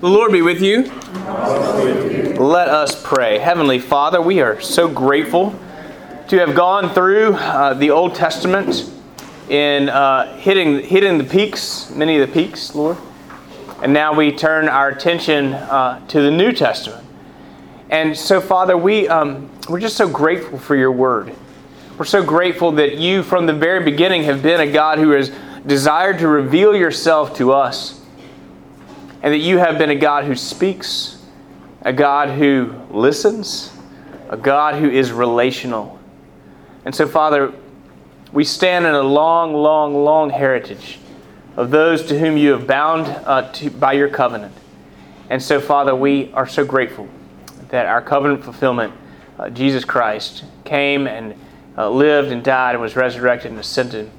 The Lord be with you. Let us pray. Heavenly Father, we are so grateful to have gone through uh, the Old Testament in uh, hitting, hitting the peaks, many of the peaks, Lord. And now we turn our attention uh, to the New Testament. And so, Father, we, um, we're just so grateful for your word. We're so grateful that you, from the very beginning, have been a God who has desired to reveal yourself to us. And that you have been a God who speaks, a God who listens, a God who is relational. And so, Father, we stand in a long, long, long heritage of those to whom you have bound uh, to, by your covenant. And so, Father, we are so grateful that our covenant fulfillment, uh, Jesus Christ, came and uh, lived and died and was resurrected and ascended.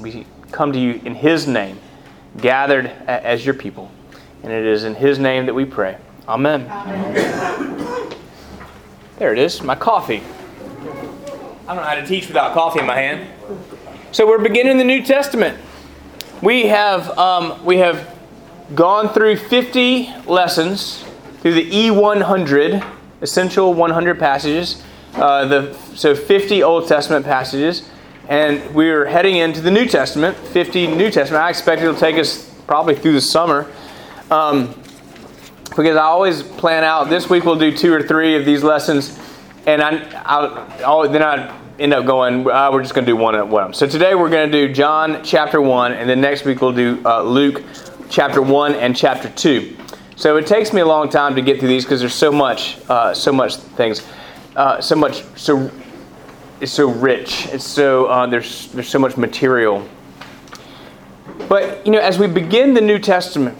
We come to you in His name, gathered as your people. And it is in His name that we pray. Amen. Amen. There it is, my coffee. I don't know how to teach without coffee in my hand. So we're beginning the New Testament. We have um, we have gone through 50 lessons through the E100 essential 100 passages. Uh, the so 50 Old Testament passages, and we're heading into the New Testament. 50 New Testament. I expect it'll take us probably through the summer. Um, because I always plan out this week we'll do two or three of these lessons, and I, I'll, I'll then I end up going. Uh, we're just going to do one at one. So today we're going to do John chapter one, and then next week we'll do uh, Luke chapter one and chapter two. So it takes me a long time to get through these because there's so much, uh, so much things, uh, so much, so it's so rich. It's so uh, there's there's so much material. But you know, as we begin the New Testament,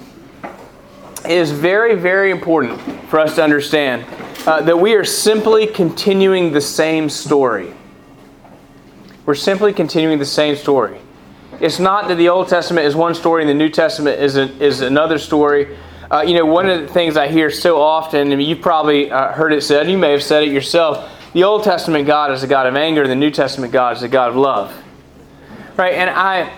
it is very, very important for us to understand uh, that we are simply continuing the same story. We're simply continuing the same story. It's not that the Old Testament is one story and the New Testament is, a, is another story. Uh, you know, one of the things I hear so often, and you've probably uh, heard it said, you may have said it yourself the Old Testament God is a God of anger, the New Testament God is a God of love. Right? And I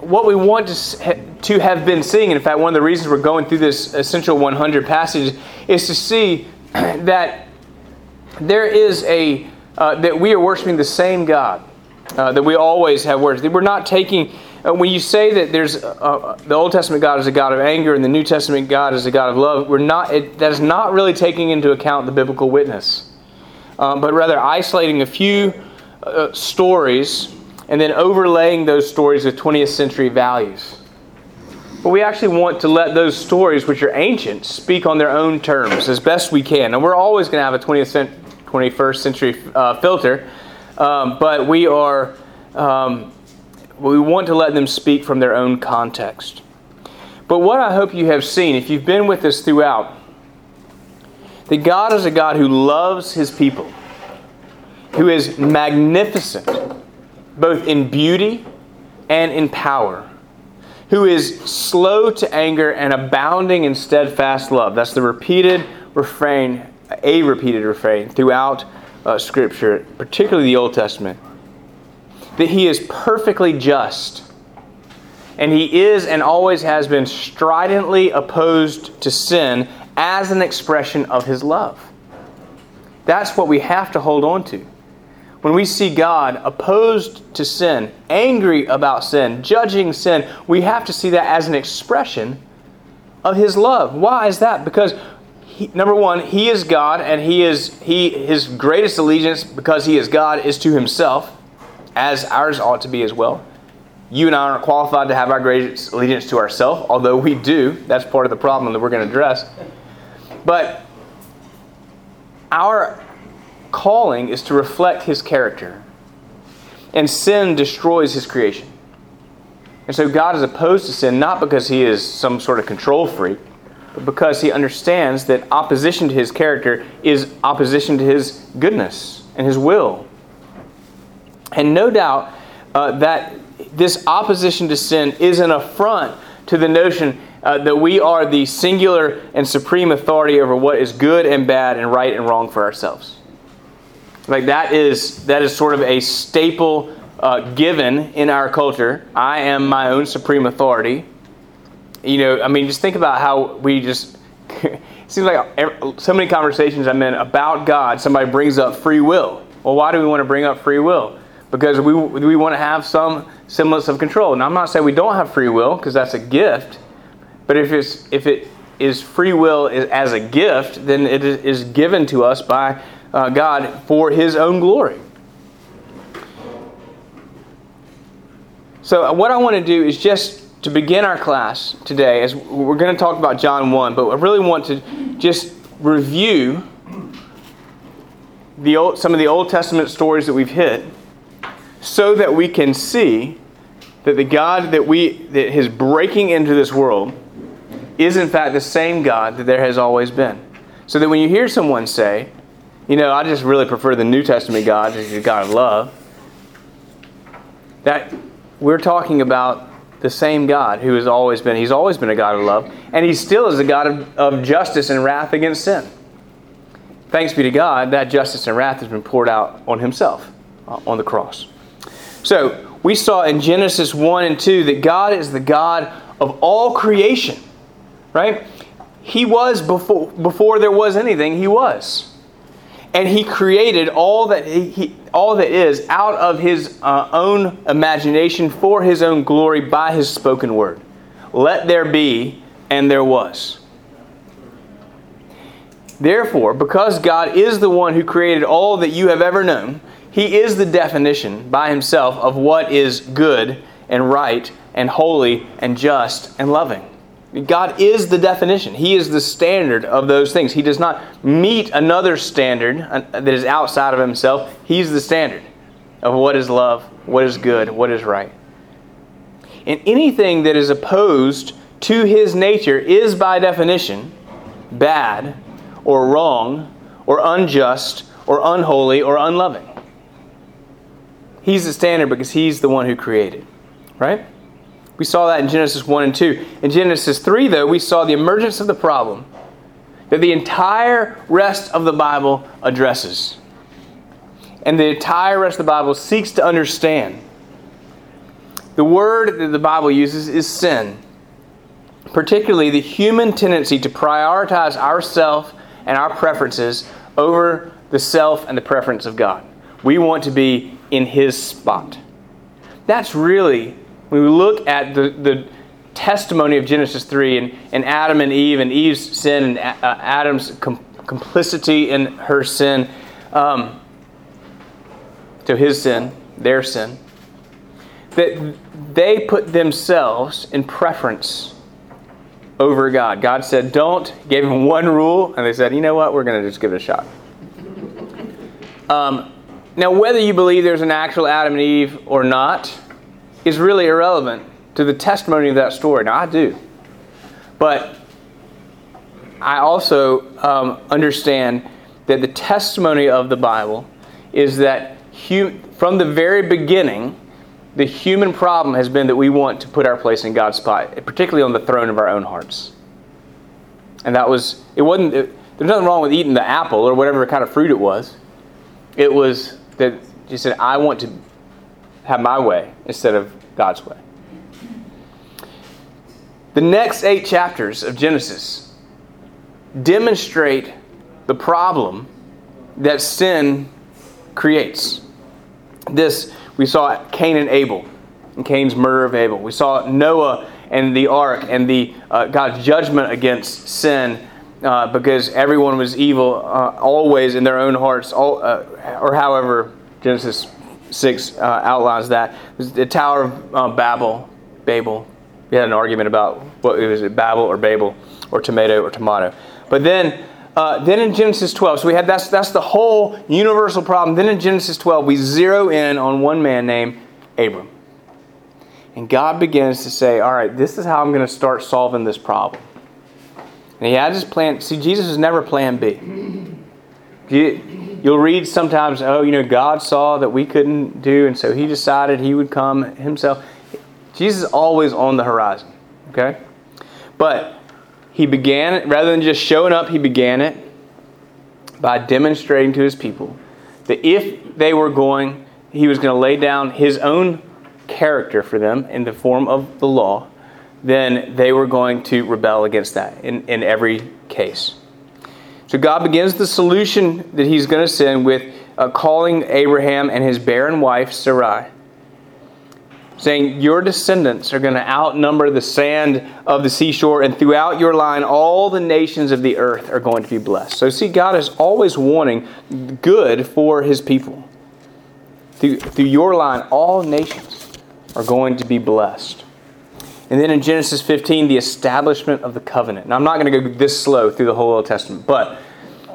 what we want to, to have been seeing, in fact, one of the reasons we're going through this Essential 100 passage is to see that there is a, uh, that we are worshiping the same God uh, that we always have worshiped. We're not taking, uh, when you say that there's, uh, uh, the Old Testament God is a God of anger and the New Testament God is a God of love, we're not, it, that is not really taking into account the biblical witness, um, but rather isolating a few stories and then overlaying those stories with 20th century values. But we actually want to let those stories, which are ancient, speak on their own terms as best we can. And we're always going to have a 20th, 21st century uh, filter, um, but we are um, we want to let them speak from their own context. But what I hope you have seen, if you've been with us throughout, that God is a God who loves His people, who is magnificent both in beauty and in power, who is slow to anger and abounding in steadfast love. That's the repeated refrain, a repeated refrain throughout uh, Scripture, particularly the Old Testament. That he is perfectly just. And he is and always has been stridently opposed to sin as an expression of his love. That's what we have to hold on to when we see God opposed to sin, angry about sin, judging sin, we have to see that as an expression of His love. Why is that? Because he, number one, He is God, and He is He His greatest allegiance because He is God is to Himself, as ours ought to be as well. You and I aren't qualified to have our greatest allegiance to ourselves, although we do. That's part of the problem that we're going to address. But our calling is to reflect his character. And sin destroys his creation. And so God is opposed to sin not because he is some sort of control freak, but because he understands that opposition to his character is opposition to his goodness and his will. And no doubt uh, that this opposition to sin is an affront to the notion uh, that we are the singular and supreme authority over what is good and bad and right and wrong for ourselves. Like that is that is sort of a staple uh, given in our culture. I am my own supreme authority. You know, I mean, just think about how we just it seems like so many conversations I'm in about God, somebody brings up free will. Well, why do we want to bring up free will? Because we, we want to have some semblance of control. Now, I'm not saying we don't have free will, because that's a gift. But if, it's, if it is free will as a gift, then it is given to us by uh, God for His own glory. So, uh, what I want to do is just to begin our class today, as we're going to talk about John 1, but I really want to just review the old, some of the Old Testament stories that we've hit so that we can see that the God that we that is breaking into this world is in fact the same God that there has always been. So that when you hear someone say, you know, I just really prefer the New Testament God, the God of love, that we're talking about the same God who has always been. He's always been a God of love, and He still is a God of, of justice and wrath against sin. Thanks be to God, that justice and wrath has been poured out on Himself uh, on the cross. So, we saw in Genesis 1 and 2 that God is the God of all creation, right? He was before, before there was anything, He was and he created all that he, all that is out of his uh, own imagination for his own glory by his spoken word. Let there be and there was. Therefore because god is the one who created all that you have ever known he is the definition by himself of what is good and right and holy and just and loving God is the definition. He is the standard of those things. He does not meet another standard uh, that is outside of himself. He's the standard of what is love, what is good, what is right. And anything that is opposed to his nature is by definition bad or wrong or unjust or unholy or unloving. He's the standard because he's the one who created, right? We saw that in Genesis 1 and 2. In Genesis 3, though, we saw the emergence of the problem that the entire rest of the Bible addresses. And the entire rest of the Bible seeks to understand. The word that the Bible uses is sin, particularly the human tendency to prioritize ourself and our preferences over the self and the preference of God. We want to be in His spot. That's really when we look at the, the testimony of Genesis 3 and, and Adam and Eve and Eve's sin and uh, Adam's com- complicity in her sin, um, to his sin, their sin, that they put themselves in preference over God. God said, don't, gave them one rule, and they said, you know what, we're going to just give it a shot. Um, now, whether you believe there's an actual Adam and Eve or not, is really irrelevant to the testimony of that story. Now, I do. But I also um, understand that the testimony of the Bible is that hu- from the very beginning, the human problem has been that we want to put our place in God's spot, particularly on the throne of our own hearts. And that was, it wasn't, it, there's nothing wrong with eating the apple or whatever kind of fruit it was. It was that you said, I want to have my way instead of God's way. The next eight chapters of Genesis demonstrate the problem that sin creates. This, we saw Cain and Abel, and Cain's murder of Abel. We saw Noah and the ark, and the uh, God's judgment against sin uh, because everyone was evil uh, always in their own hearts, all, uh, or however Genesis 6 uh, outlines that. The Tower of uh, Babel, Babel. We had an argument about what was it Babel or Babel, or tomato or tomato. But then, uh, then in Genesis 12, so we had that's that's the whole universal problem. Then in Genesis 12, we zero in on one man named Abram, and God begins to say, "All right, this is how I'm going to start solving this problem." And He had his plan. See, Jesus is never Plan B. You'll read sometimes, oh, you know, God saw that we couldn't do, and so he decided he would come himself. Jesus is always on the horizon, okay? But he began it, rather than just showing up, he began it by demonstrating to his people that if they were going, he was going to lay down his own character for them in the form of the law, then they were going to rebel against that in, in every case. So God begins the solution that he's going to send with uh, calling Abraham and his barren wife Sarai saying, Your descendants are going to outnumber the sand of the seashore, and throughout your line, all the nations of the earth are going to be blessed. So, see, God is always wanting good for his people. Through, through your line, all nations are going to be blessed. And then in Genesis 15, the establishment of the covenant. Now, I'm not going to go this slow through the whole Old Testament, but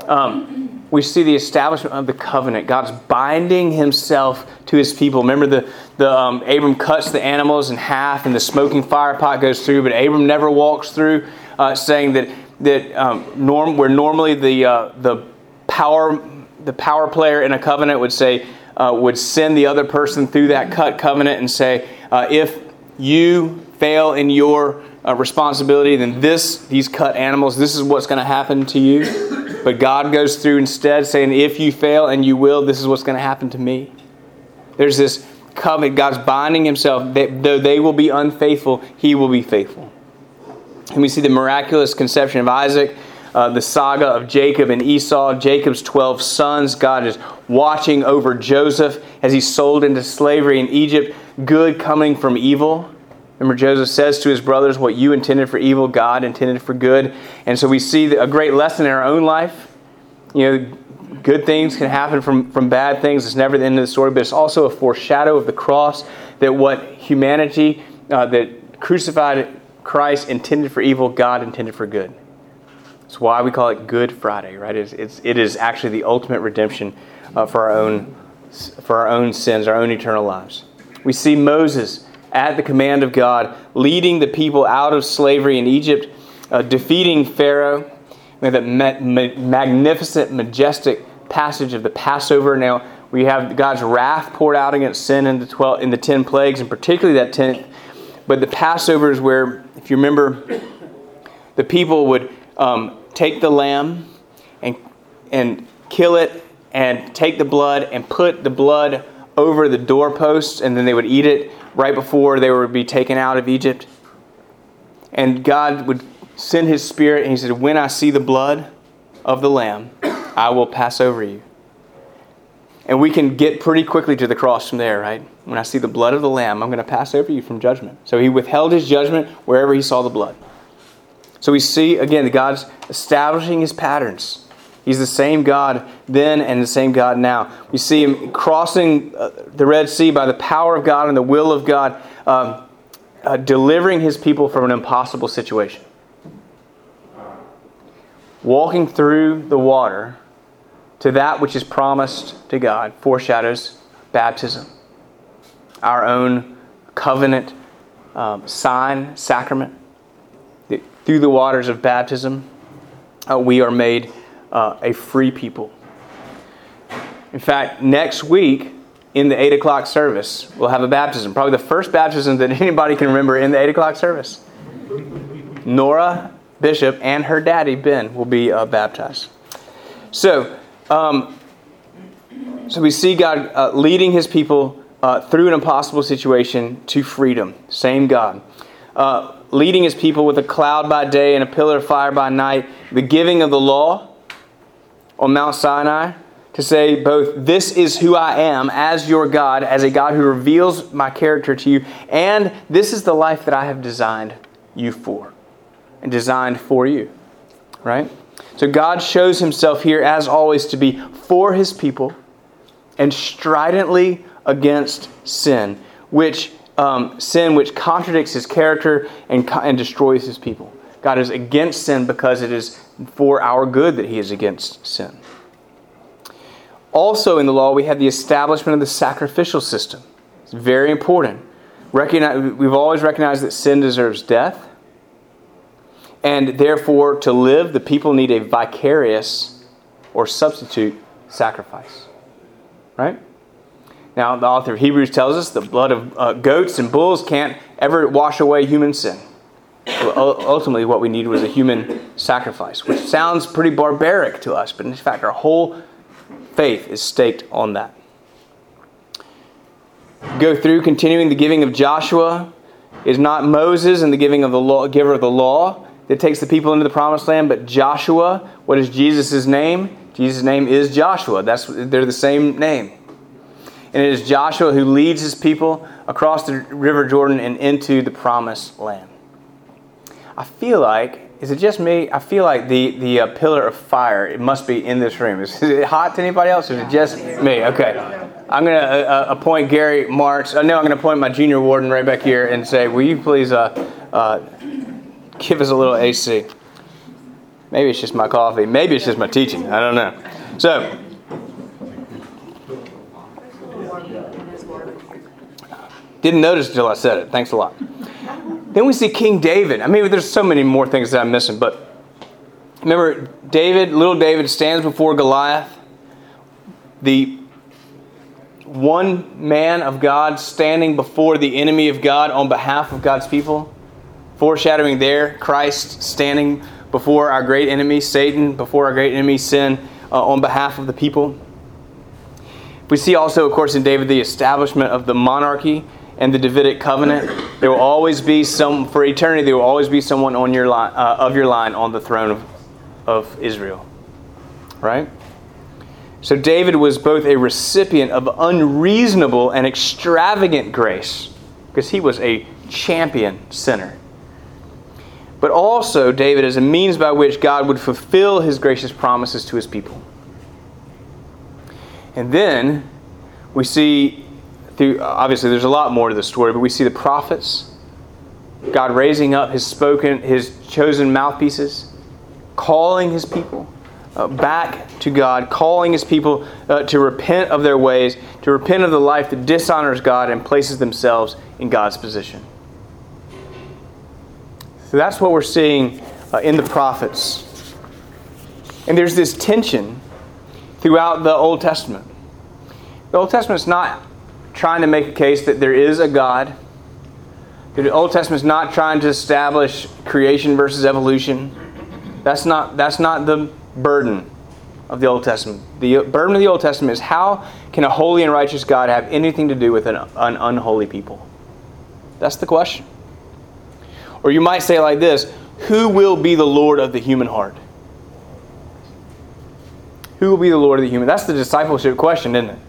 um, we see the establishment of the covenant. God's binding himself to his people. Remember, the, the um, Abram cuts the animals in half and the smoking fire pot goes through, but Abram never walks through, uh, saying that, that um, norm, where normally the, uh, the, power, the power player in a covenant would say, uh, would send the other person through that cut covenant and say, uh, if you fail in your uh, responsibility, then this, these cut animals, this is what's going to happen to you. But God goes through instead saying, if you fail and you will, this is what's going to happen to me. There's this covenant. God's binding himself. That though they will be unfaithful, he will be faithful. And we see the miraculous conception of Isaac, uh, the saga of Jacob and Esau, Jacob's 12 sons. God is watching over Joseph as he's sold into slavery in Egypt, good coming from evil. Remember, Joseph says to his brothers, What you intended for evil, God intended for good. And so we see a great lesson in our own life. You know, good things can happen from, from bad things. It's never the end of the story, but it's also a foreshadow of the cross that what humanity, uh, that crucified Christ intended for evil, God intended for good. That's why we call it Good Friday, right? It's, it's, it is actually the ultimate redemption uh, for, our own, for our own sins, our own eternal lives. We see Moses at the command of God leading the people out of slavery in Egypt, uh, defeating Pharaoh. We have that ma- ma- magnificent, majestic passage of the Passover. Now, we have God's wrath poured out against sin in the, 12, in the 10 plagues, and particularly that 10th. But the Passover is where, if you remember, the people would um, take the lamb and, and kill it and take the blood and put the blood over the doorposts, and then they would eat it right before they would be taken out of Egypt. And God would send his spirit, and he said, When I see the blood of the lamb, I will pass over you. And we can get pretty quickly to the cross from there, right? When I see the blood of the Lamb, I'm going to pass over you from judgment. So he withheld his judgment wherever he saw the blood. So we see, again, God's establishing his patterns. He's the same God then and the same God now. We see him crossing uh, the Red Sea by the power of God and the will of God, um, uh, delivering his people from an impossible situation. Walking through the water to that which is promised to God foreshadows baptism, our own covenant um, sign, sacrament. Through the waters of baptism, uh, we are made uh, a free people. In fact, next week in the 8 o'clock service, we'll have a baptism. Probably the first baptism that anybody can remember in the 8 o'clock service. Nora Bishop and her daddy, Ben, will be uh, baptized. So, um, so we see God uh, leading his people uh, through an impossible situation to freedom. Same God. Uh, leading his people with a cloud by day and a pillar of fire by night. The giving of the law on Mount Sinai to say both, This is who I am as your God, as a God who reveals my character to you, and this is the life that I have designed you for and designed for you. Right? So God shows himself here, as always, to be for his people and stridently against sin, which um, sin which contradicts his character and, and destroys his people. God is against sin because it is for our good that he is against sin. Also, in the law, we have the establishment of the sacrificial system. It's very important. Recognize, we've always recognized that sin deserves death and therefore, to live, the people need a vicarious or substitute sacrifice. Right? Now, the author of Hebrews tells us the blood of uh, goats and bulls can't ever wash away human sin. Ultimately, what we need was a human sacrifice, which sounds pretty barbaric to us, but in fact, our whole faith is staked on that. Go through continuing the giving of Joshua is not Moses and the giving of the law, giver of the law that takes the people into the promised land, but Joshua. What is Jesus' name? Jesus' name is Joshua. That's they're the same name. And it is Joshua who leads his people across the River Jordan and into the promised land. I feel like, is it just me? I feel like the, the uh, pillar of fire, it must be in this room. Is it hot to anybody else is it just me? Okay. I'm going to uh, uh, appoint Gary March. Uh, no, I'm going to appoint my junior warden right back here and say, will you please uh, uh, give us a little AC? Maybe it's just my coffee. Maybe it's just my teaching. I don't know. So, didn't notice until I said it. Thanks a lot. Then we see King David. I mean, there's so many more things that I'm missing, but remember, David, little David, stands before Goliath. The one man of God standing before the enemy of God on behalf of God's people, foreshadowing there Christ standing before our great enemy, Satan, before our great enemy, sin, uh, on behalf of the people. We see also, of course, in David the establishment of the monarchy and the Davidic covenant. There will always be some, for eternity, there will always be someone on your line, uh, of your line on the throne of, of Israel. Right? So David was both a recipient of unreasonable and extravagant grace, because he was a champion sinner but also David as a means by which God would fulfill his gracious promises to his people. And then we see, through, obviously, there's a lot more to the story, but we see the prophets, God raising up his spoken, his chosen mouthpieces, calling his people. Uh, back to God, calling his people uh, to repent of their ways, to repent of the life that dishonors God and places themselves in God's position. So that's what we're seeing uh, in the prophets. And there's this tension throughout the Old Testament. The Old Testament is not trying to make a case that there is a God. The Old Testament is not trying to establish creation versus evolution. That's not, that's not the burden of the Old Testament. The burden of the Old Testament is how can a holy and righteous God have anything to do with an, an unholy people? That's the question. Or you might say like this Who will be the Lord of the human heart? Who will be the Lord of the human? That's the discipleship question, isn't it?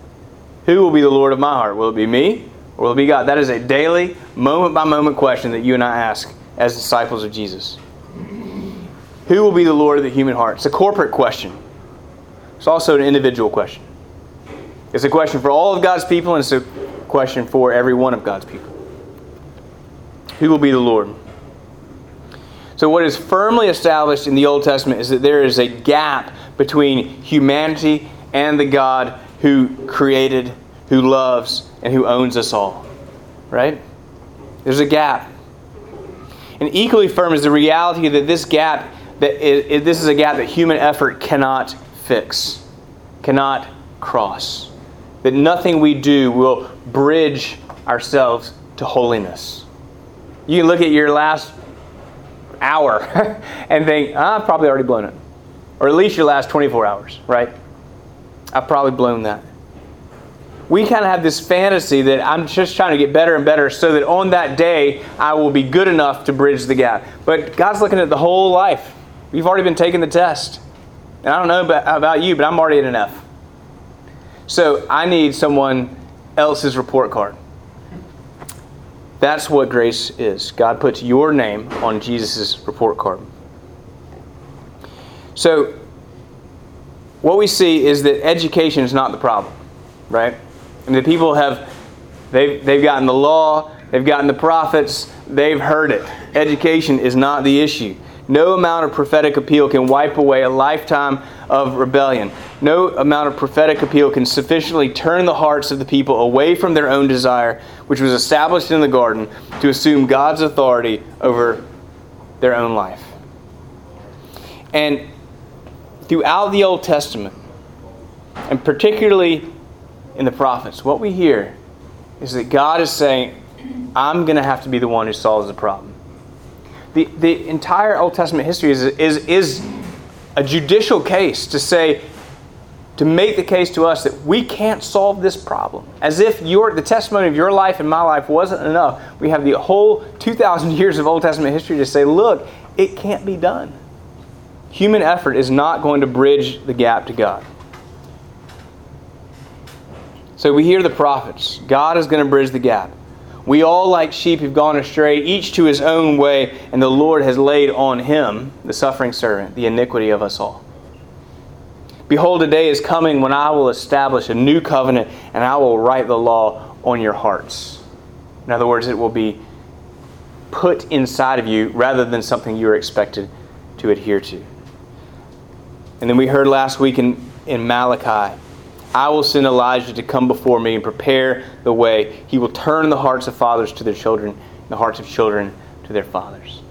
Who will be the Lord of my heart? Will it be me or will it be God? That is a daily, moment by moment question that you and I ask as disciples of Jesus. Who will be the Lord of the human heart? It's a corporate question. It's also an individual question. It's a question for all of God's people, and it's a question for every one of God's people. Who will be the Lord? So, what is firmly established in the Old Testament is that there is a gap between humanity and the God who created, who loves, and who owns us all. Right? There's a gap. And equally firm is the reality that this gap, that this is a gap that human effort cannot fix, cannot cross. That nothing we do will bridge ourselves to holiness. You can look at your last hour and think, ah, I've probably already blown it. Or at least your last 24 hours, right? I've probably blown that. We kind of have this fantasy that I'm just trying to get better and better so that on that day I will be good enough to bridge the gap. But God's looking at the whole life. You've already been taking the test. And I don't know about you, but I'm already at F. So I need someone else's report card. That's what grace is. God puts your name on Jesus' report card. So, what we see is that education is not the problem, right? Mean, the people have, they've, they've gotten the law, they've gotten the prophets, they've heard it. Education is not the issue. No amount of prophetic appeal can wipe away a lifetime of rebellion. No amount of prophetic appeal can sufficiently turn the hearts of the people away from their own desire, which was established in the garden, to assume God's authority over their own life. And throughout the Old Testament, and particularly in the prophets, what we hear is that God is saying, I'm going to have to be the one who solves the problem the, the entire Old Testament history is, is, is a judicial case to say to make the case to us that we can't solve this problem. As if your, the testimony of your life and my life wasn't enough. We have the whole 2,000 years of Old Testament history to say, look, it can't be done. Human effort is not going to bridge the gap to God. So we hear the prophets. God is going to bridge the gap. We all, like sheep, have gone astray, each to his own way, and the Lord has laid on him, the suffering servant, the iniquity of us all. Behold, a day is coming when I will establish a new covenant and I will write the law on your hearts. In other words, it will be put inside of you rather than something you are expected to adhere to. And then we heard last week in, in Malachi I will send Elijah to come before me and prepare the way. He will turn the hearts of fathers to their children, and the hearts of children to their fathers.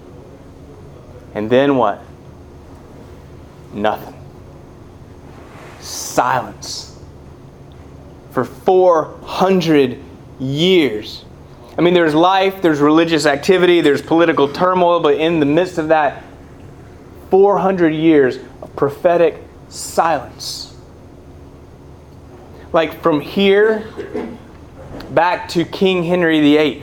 And then what? Nothing silence for 400 years. I mean, there's life, there's religious activity, there's political turmoil, but in the midst of that, 400 years prophetic silence. Like from here back to King Henry VIII.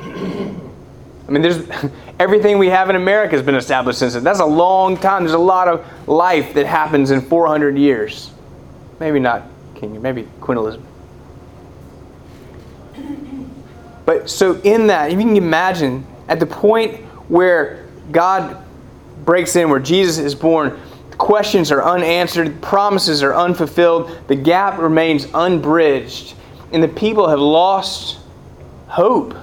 I mean, there's everything we have in America has been established since then. That's a long time. There's a lot of life that happens in 400 years. Maybe not King, maybe Queen Elizabeth. But so in that, if you can imagine, at the point where God breaks in, where Jesus is born, questions are unanswered, promises are unfulfilled, the gap remains unbridged, and the people have lost hope.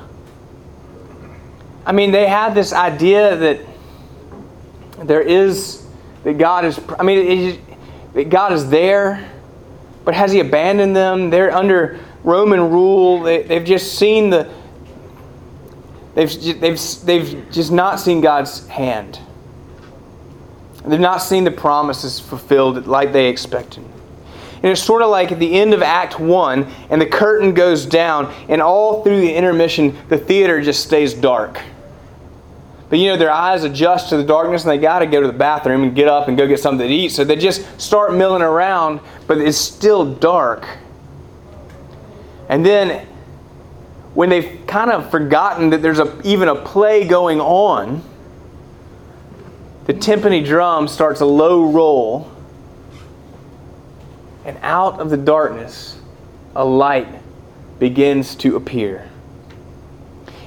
I mean, they had this idea that there is, that God is, I mean, that God is there, but has He abandoned them? They're under Roman rule. They, they've just seen the, they've, they've, they've just not seen God's hand. They've not seen the promises fulfilled like they expected. And it's sort of like at the end of Act 1, and the curtain goes down, and all through the intermission, the theater just stays dark. But you know, their eyes adjust to the darkness and they got to go to the bathroom and get up and go get something to eat. So they just start milling around, but it's still dark. And then when they've kind of forgotten that there's a, even a play going on, the timpani drum starts a low roll. And out of the darkness, a light begins to appear.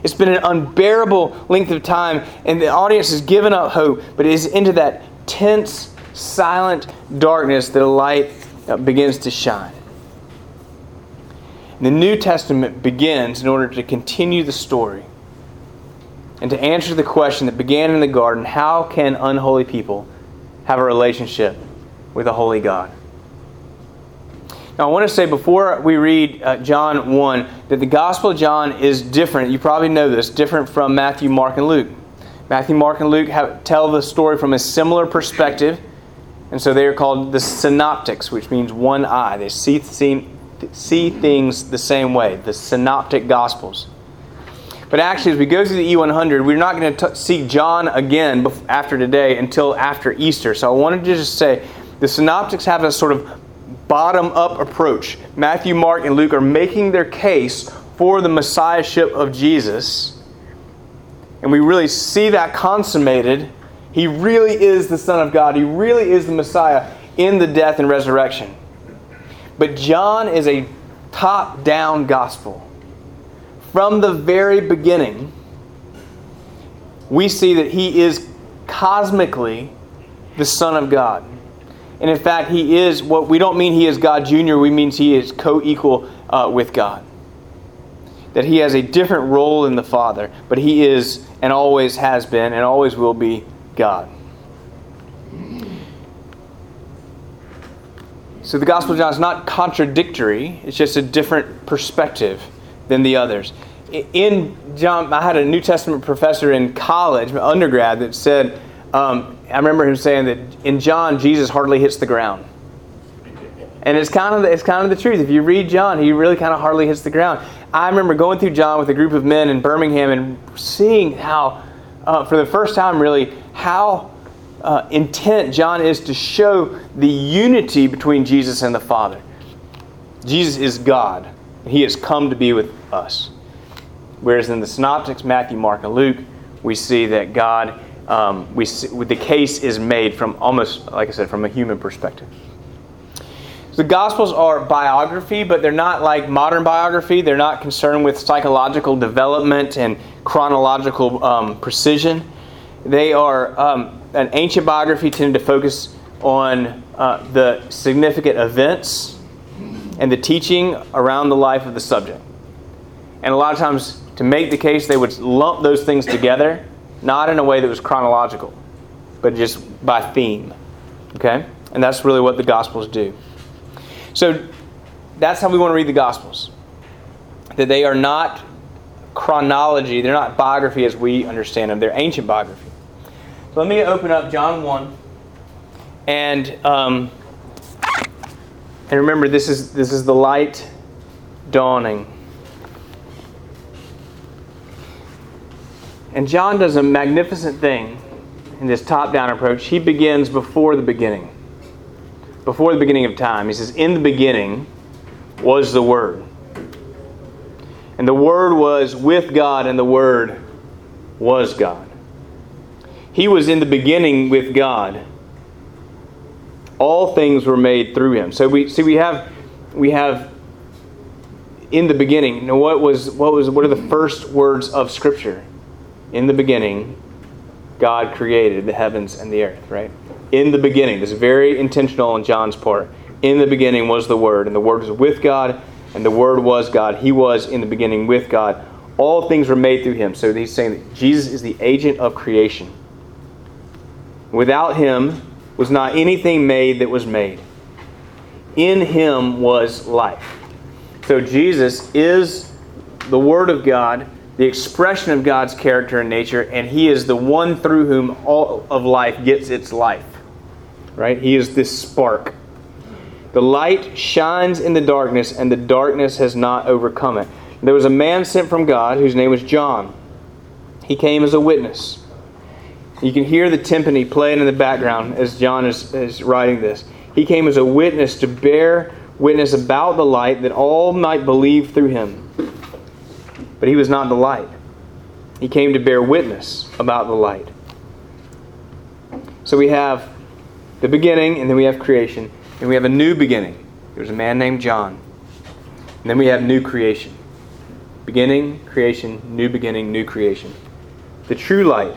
It's been an unbearable length of time, and the audience has given up hope, but it is into that tense, silent darkness that a light uh, begins to shine. The New Testament begins in order to continue the story and to answer the question that began in the garden how can unholy people have a relationship with a holy God? Now, I want to say before we read uh, John 1 that the Gospel of John is different. You probably know this, different from Matthew, Mark, and Luke. Matthew, Mark, and Luke have, tell the story from a similar perspective, and so they are called the synoptics, which means one eye. They see, see, see things the same way, the synoptic Gospels. But actually, as we go through the E100, we're not going to see John again after today until after Easter. So I wanted to just say the synoptics have a sort of bottom up approach. Matthew, Mark, and Luke are making their case for the messiahship of Jesus. And we really see that consummated. He really is the Son of God, He really is the Messiah in the death and resurrection. But John is a top down gospel. From the very beginning, we see that he is cosmically the Son of God. And in fact, he is what we don't mean he is God Jr., we mean he is co equal uh, with God. That he has a different role in the Father, but he is and always has been and always will be God. So the Gospel of John is not contradictory, it's just a different perspective than the others. In John, I had a New Testament professor in college, undergrad, that said, um, I remember him saying that in John, Jesus hardly hits the ground. And it's kind of the, it's kind of the truth. If you read John, he really kind of hardly hits the ground. I remember going through John with a group of men in Birmingham and seeing how, uh, for the first time, really, how uh, intent, John, is to show the unity between Jesus and the Father. Jesus is God. He has come to be with us. Whereas in the Synoptics, Matthew, Mark, and Luke, we see that God, um, we see, the case is made from almost, like I said, from a human perspective. The Gospels are biography, but they're not like modern biography. They're not concerned with psychological development and chronological um, precision. They are um, an ancient biography tended to focus on uh, the significant events and the teaching around the life of the subject. And a lot of times, to make the case, they would lump those things together, not in a way that was chronological, but just by theme. Okay? And that's really what the Gospels do. So that's how we want to read the Gospels. That they are not chronology, they're not biography as we understand them, they're ancient biography. So let me open up John 1. And um, and remember this is this is the light dawning. And John does a magnificent thing in this top down approach. He begins before the beginning before the beginning of time. He says, In the beginning was the Word. And the Word was with God, and the Word was God. He was in the beginning with God. All things were made through him. So we see we have we have in the beginning. Now what was what was what are the first words of Scripture? In the beginning, God created the heavens and the earth, right? in the beginning. This is very intentional on John's part. In the beginning was the Word, and the Word was with God, and the Word was God. He was in the beginning with God. All things were made through him. So he's saying that Jesus is the agent of creation. Without him was not anything made that was made. In him was life. So Jesus is the Word of God, the expression of God's character and nature, and he is the one through whom all of life gets its life right? He is this spark. The light shines in the darkness, and the darkness has not overcome it. There was a man sent from God whose name was John. He came as a witness. You can hear the timpani playing in the background as John is, is writing this. He came as a witness to bear witness about the light that all might believe through him. But he was not the light. He came to bear witness about the light. So we have the beginning, and then we have creation, and we have a new beginning. There's a man named John. And then we have new creation. Beginning, creation, new beginning, new creation. The true light,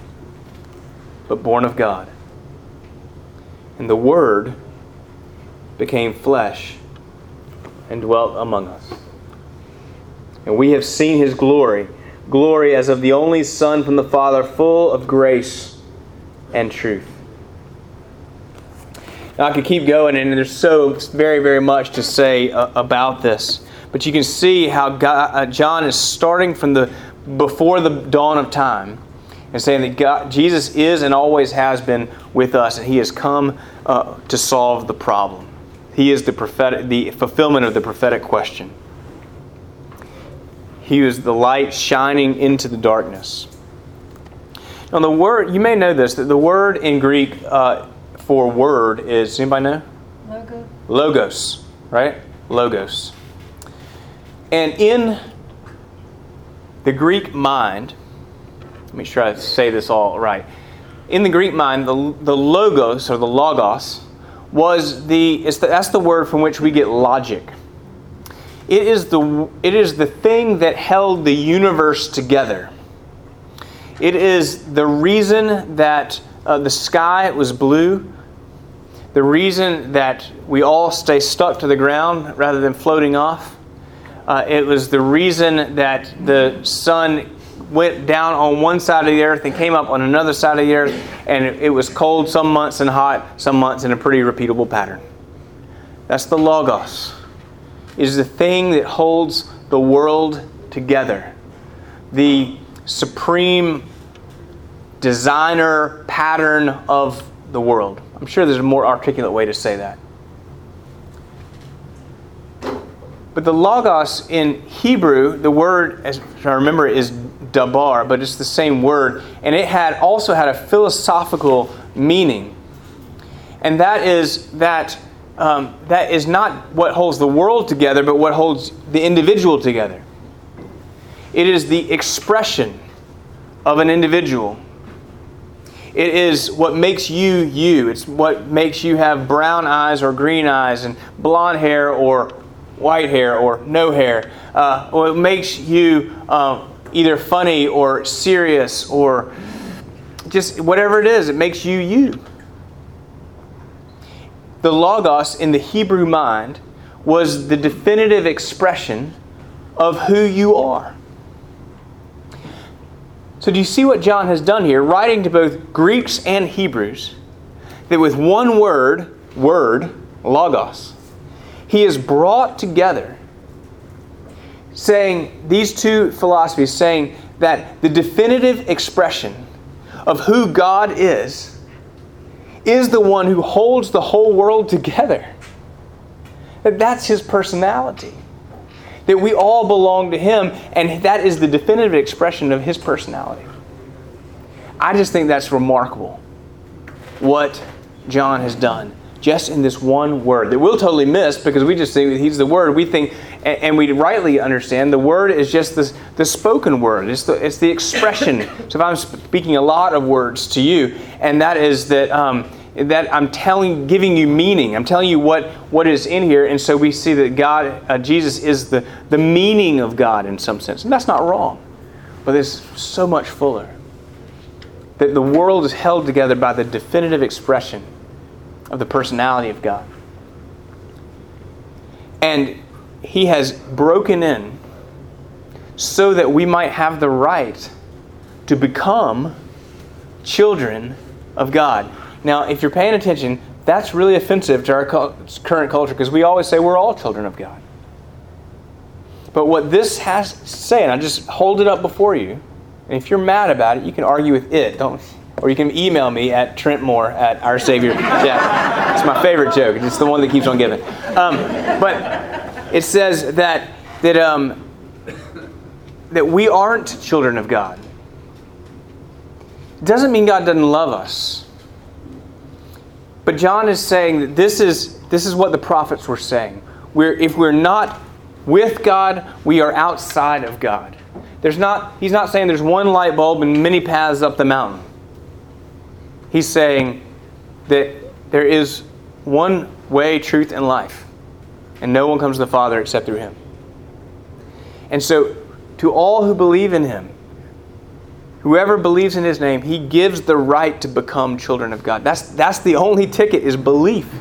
but born of God. And the Word became flesh and dwelt among us. And we have seen his glory glory as of the only Son from the Father, full of grace and truth. Now, I could keep going, and there's so very, very much to say uh, about this. But you can see how God, uh, John is starting from the before the dawn of time and saying that God, Jesus is and always has been with us, and He has come uh, to solve the problem. He is the prophetic, the fulfillment of the prophetic question. He is the light shining into the darkness. Now, the word, you may know this, that the word in Greek uh, for word is, anybody know? Logo. Logos, right? Logos. And in the Greek mind, let me try to say this all right. In the Greek mind, the, the logos or the logos was the, it's the that's the word from which we get logic. It is the it is the thing that held the universe together. It is the reason that uh, the sky was blue, the reason that we all stay stuck to the ground rather than floating off. Uh, it was the reason that the sun went down on one side of the earth and came up on another side of the earth, and it was cold some months and hot some months in a pretty repeatable pattern. That's the Logos. It is the thing that holds the world together. The supreme designer pattern of the world. I'm sure there's a more articulate way to say that. But the logos in Hebrew, the word, as I remember, is dabar, but it's the same word, and it had also had a philosophical meaning, and that is that um, that is not what holds the world together, but what holds the individual together. It is the expression of an individual. It is what makes you you. It's what makes you have brown eyes or green eyes and blonde hair or white hair or no hair. Uh, what makes you uh, either funny or serious or just whatever it is, it makes you you. The Logos in the Hebrew mind was the definitive expression of who you are. So, do you see what John has done here, writing to both Greeks and Hebrews, that with one word, word, logos, he has brought together, saying, these two philosophies, saying that the definitive expression of who God is is the one who holds the whole world together. That that's his personality that we all belong to Him, and that is the definitive expression of His personality. I just think that's remarkable what John has done just in this one word that we'll totally miss because we just think he's the word. We think, and we rightly understand, the word is just the, the spoken word, it's the, it's the expression. so if I'm speaking a lot of words to you, and that is that. Um, that I'm telling, giving you meaning. I'm telling you what, what is in here. And so we see that God, uh, Jesus is the, the meaning of God in some sense. And that's not wrong, but it's so much fuller. That the world is held together by the definitive expression of the personality of God. And He has broken in so that we might have the right to become children of God. Now, if you're paying attention, that's really offensive to our current culture because we always say we're all children of God. But what this has to say, and I just hold it up before you, and if you're mad about it, you can argue with it. Don't, or you can email me at Trent Moore at Our Savior. Yeah, it's my favorite joke. It's the one that keeps on giving. Um, but it says that that um, that we aren't children of God. It doesn't mean God doesn't love us. But John is saying that this is, this is what the prophets were saying. We're, if we're not with God, we are outside of God. There's not, he's not saying there's one light bulb and many paths up the mountain. He's saying that there is one way, truth, and life. And no one comes to the Father except through him. And so, to all who believe in him, Whoever believes in his name, he gives the right to become children of God. That's, that's the only ticket is belief.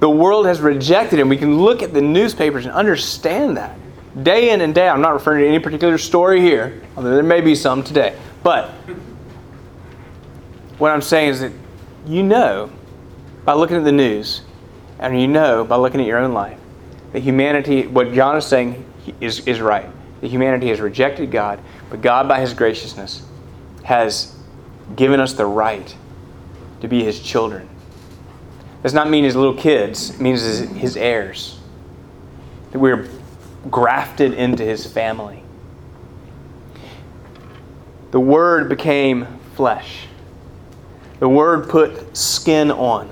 The world has rejected him. We can look at the newspapers and understand that. Day in and day out. I'm not referring to any particular story here, although there may be some today. But what I'm saying is that you know by looking at the news, and you know by looking at your own life, that humanity, what John is saying is, is right. That humanity has rejected God but God, by His graciousness, has given us the right to be His children. Does not mean His little kids, it means His, his heirs. That we're grafted into His family. The Word became flesh. The Word put skin on.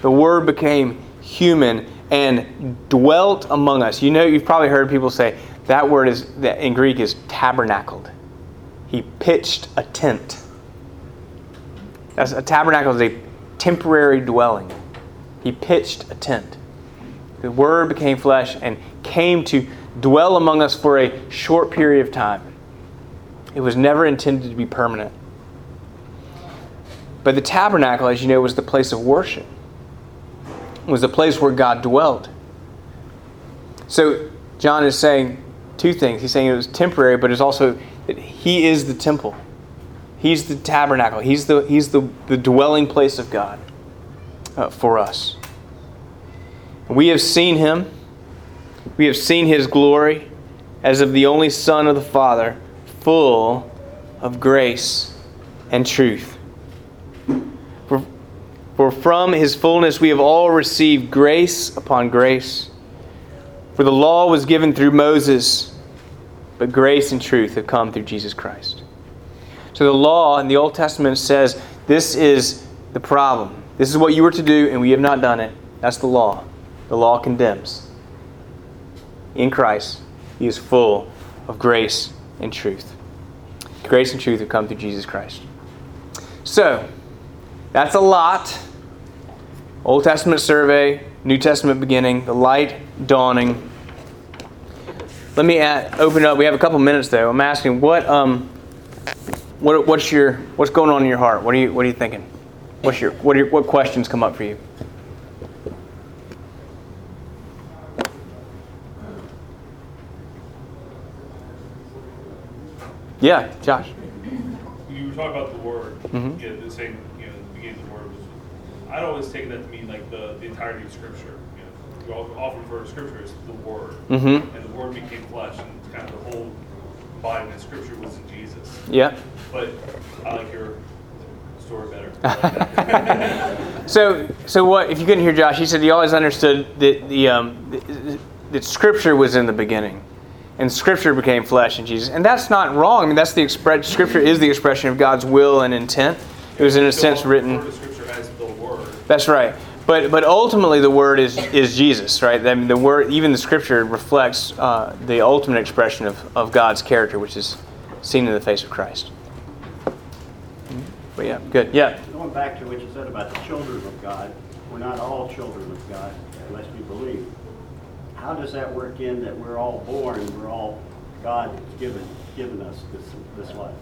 The Word became human and dwelt among us. You know, you've probably heard people say that word is that in Greek is tabernacled he pitched a tent. That's a tabernacle is a temporary dwelling. He pitched a tent. The Word became flesh and came to dwell among us for a short period of time. It was never intended to be permanent. But the tabernacle, as you know, was the place of worship. It was the place where God dwelt. So John is saying two things. He's saying it was temporary, but it's also that He is the temple. He's the tabernacle. He's the, he's the, the dwelling place of God uh, for us. We have seen Him. We have seen His glory as of the only Son of the Father, full of grace and truth. For, from His fullness we have all received grace upon grace. For the law was given through Moses, but grace and truth have come through Jesus Christ. So the law in the Old Testament says this is the problem. This is what you were to do, and we have not done it. That's the law. The law condemns. In Christ, He is full of grace and truth. Grace and truth have come through Jesus Christ. So, that's a lot. Old Testament survey, New Testament beginning, the light dawning. Let me add, open up. We have a couple minutes though. I'm asking what um what what's your what's going on in your heart? What are you what are you thinking? What's your what are your, what questions come up for you? Yeah, Josh. You were talking about the word, mm-hmm. know, the same, you know, the beginning of the word was. I'd always taken that to mean like the, the entirety of Scripture. You know, we all- often refer to Scripture as the Word, Mhm. and the Word became flesh, and it's kind of the whole embodiment of Scripture was in Jesus. Yeah. But I like your story better. So, so what? If you couldn't hear Josh, he said he always understood that the um, that, that Scripture was in the beginning, and Scripture became flesh in Jesus, and that's not wrong. I mean, that's the express. Scripture is the expression of God's will and intent. It was in a sense written. refer to Scripture as the Word. That's right. But but ultimately the word is is Jesus, right? I mean, the word, even the Scripture reflects uh, the ultimate expression of, of God's character, which is seen in the face of Christ. But yeah, good. Yeah. Going back to what you said about the children of God, we're not all children of God unless we believe. How does that work in that we're all born, we're all, God has given, given us this, this life?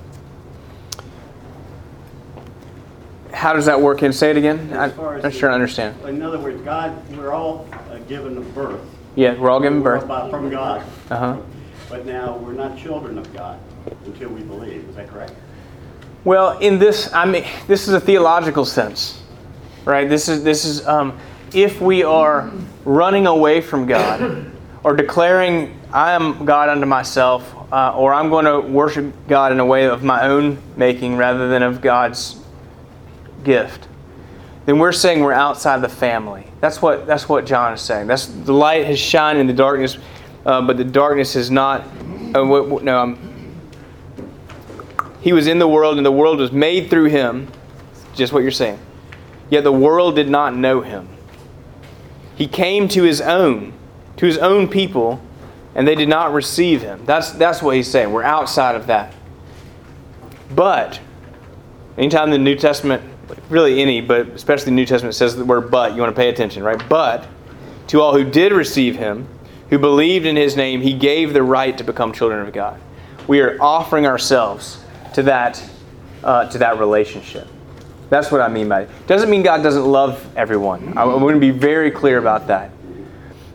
How does that work in? Say it again. I, As far I'm not sure I understand. In other words, God, we're all uh, given a birth. Yeah, we're all given We're birth. by- From God. Uh-huh. But now, we're not children of God until we believe, is that correct? Well, in this, I mean, this is a theological sense, right? This is this is um, if we are running away from God or declaring I am God unto myself, uh, or I'm going to worship God in a way of my own making rather than of God's gift, then we're saying we're outside the family. That's what that's what John is saying. That's the light has shined in the darkness, uh, but the darkness is not. Uh, what, what- no, I'm. He was in the world, and the world was made through him. Just what you're saying. Yet the world did not know him. He came to his own, to his own people, and they did not receive him. That's, that's what he's saying. We're outside of that. But, anytime the New Testament, really any, but especially the New Testament says the word but, you want to pay attention, right? But, to all who did receive him, who believed in his name, he gave the right to become children of God. We are offering ourselves to that, uh, to that relationship. That's what I mean by it. Doesn't mean God doesn't love everyone. I want to be very clear about that.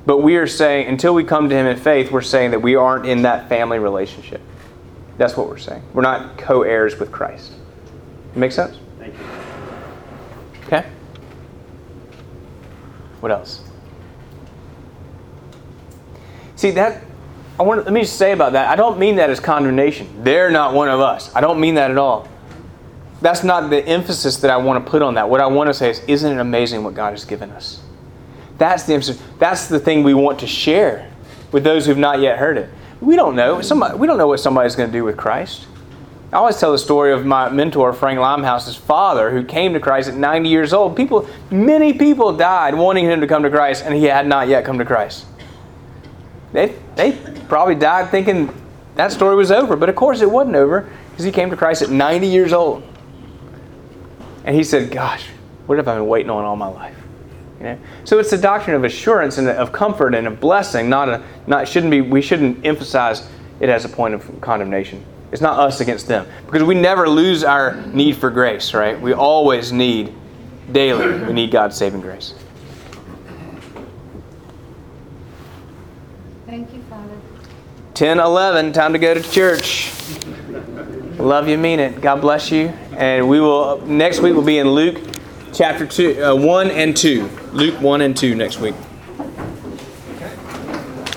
But we are saying, until we come to Him in faith, we're saying that we aren't in that family relationship. That's what we're saying. We're not co heirs with Christ. Make sense? Okay? What else? See that I want let me just say about that. I don't mean that as condemnation. They're not one of us. I don't mean that at all. That's not the emphasis that I want to put on that. What I want to say is isn't it amazing what God has given us? That's the emphasis. That's the thing we want to share with those who've not yet heard it. We don't know. Somebody, we don't know what somebody's going to do with Christ. I always tell the story of my mentor, Frank Limehouse's father, who came to Christ at 90 years old. People, many people died wanting him to come to Christ, and he had not yet come to Christ. They, they probably died thinking that story was over, but of course it wasn't over because he came to Christ at 90 years old. And he said, Gosh, what have I been waiting on all my life? You know? So it's a doctrine of assurance and of comfort and of blessing, not a not shouldn't be we shouldn't emphasize it as a point of condemnation. It's not us against them. Because we never lose our need for grace, right? We always need daily, we need God's saving grace. Thank you, Father. 10 11, time to go to church. Love you, mean it. God bless you. And we will next week we'll be in Luke chapter two, uh, one and two. Luke one and two next week.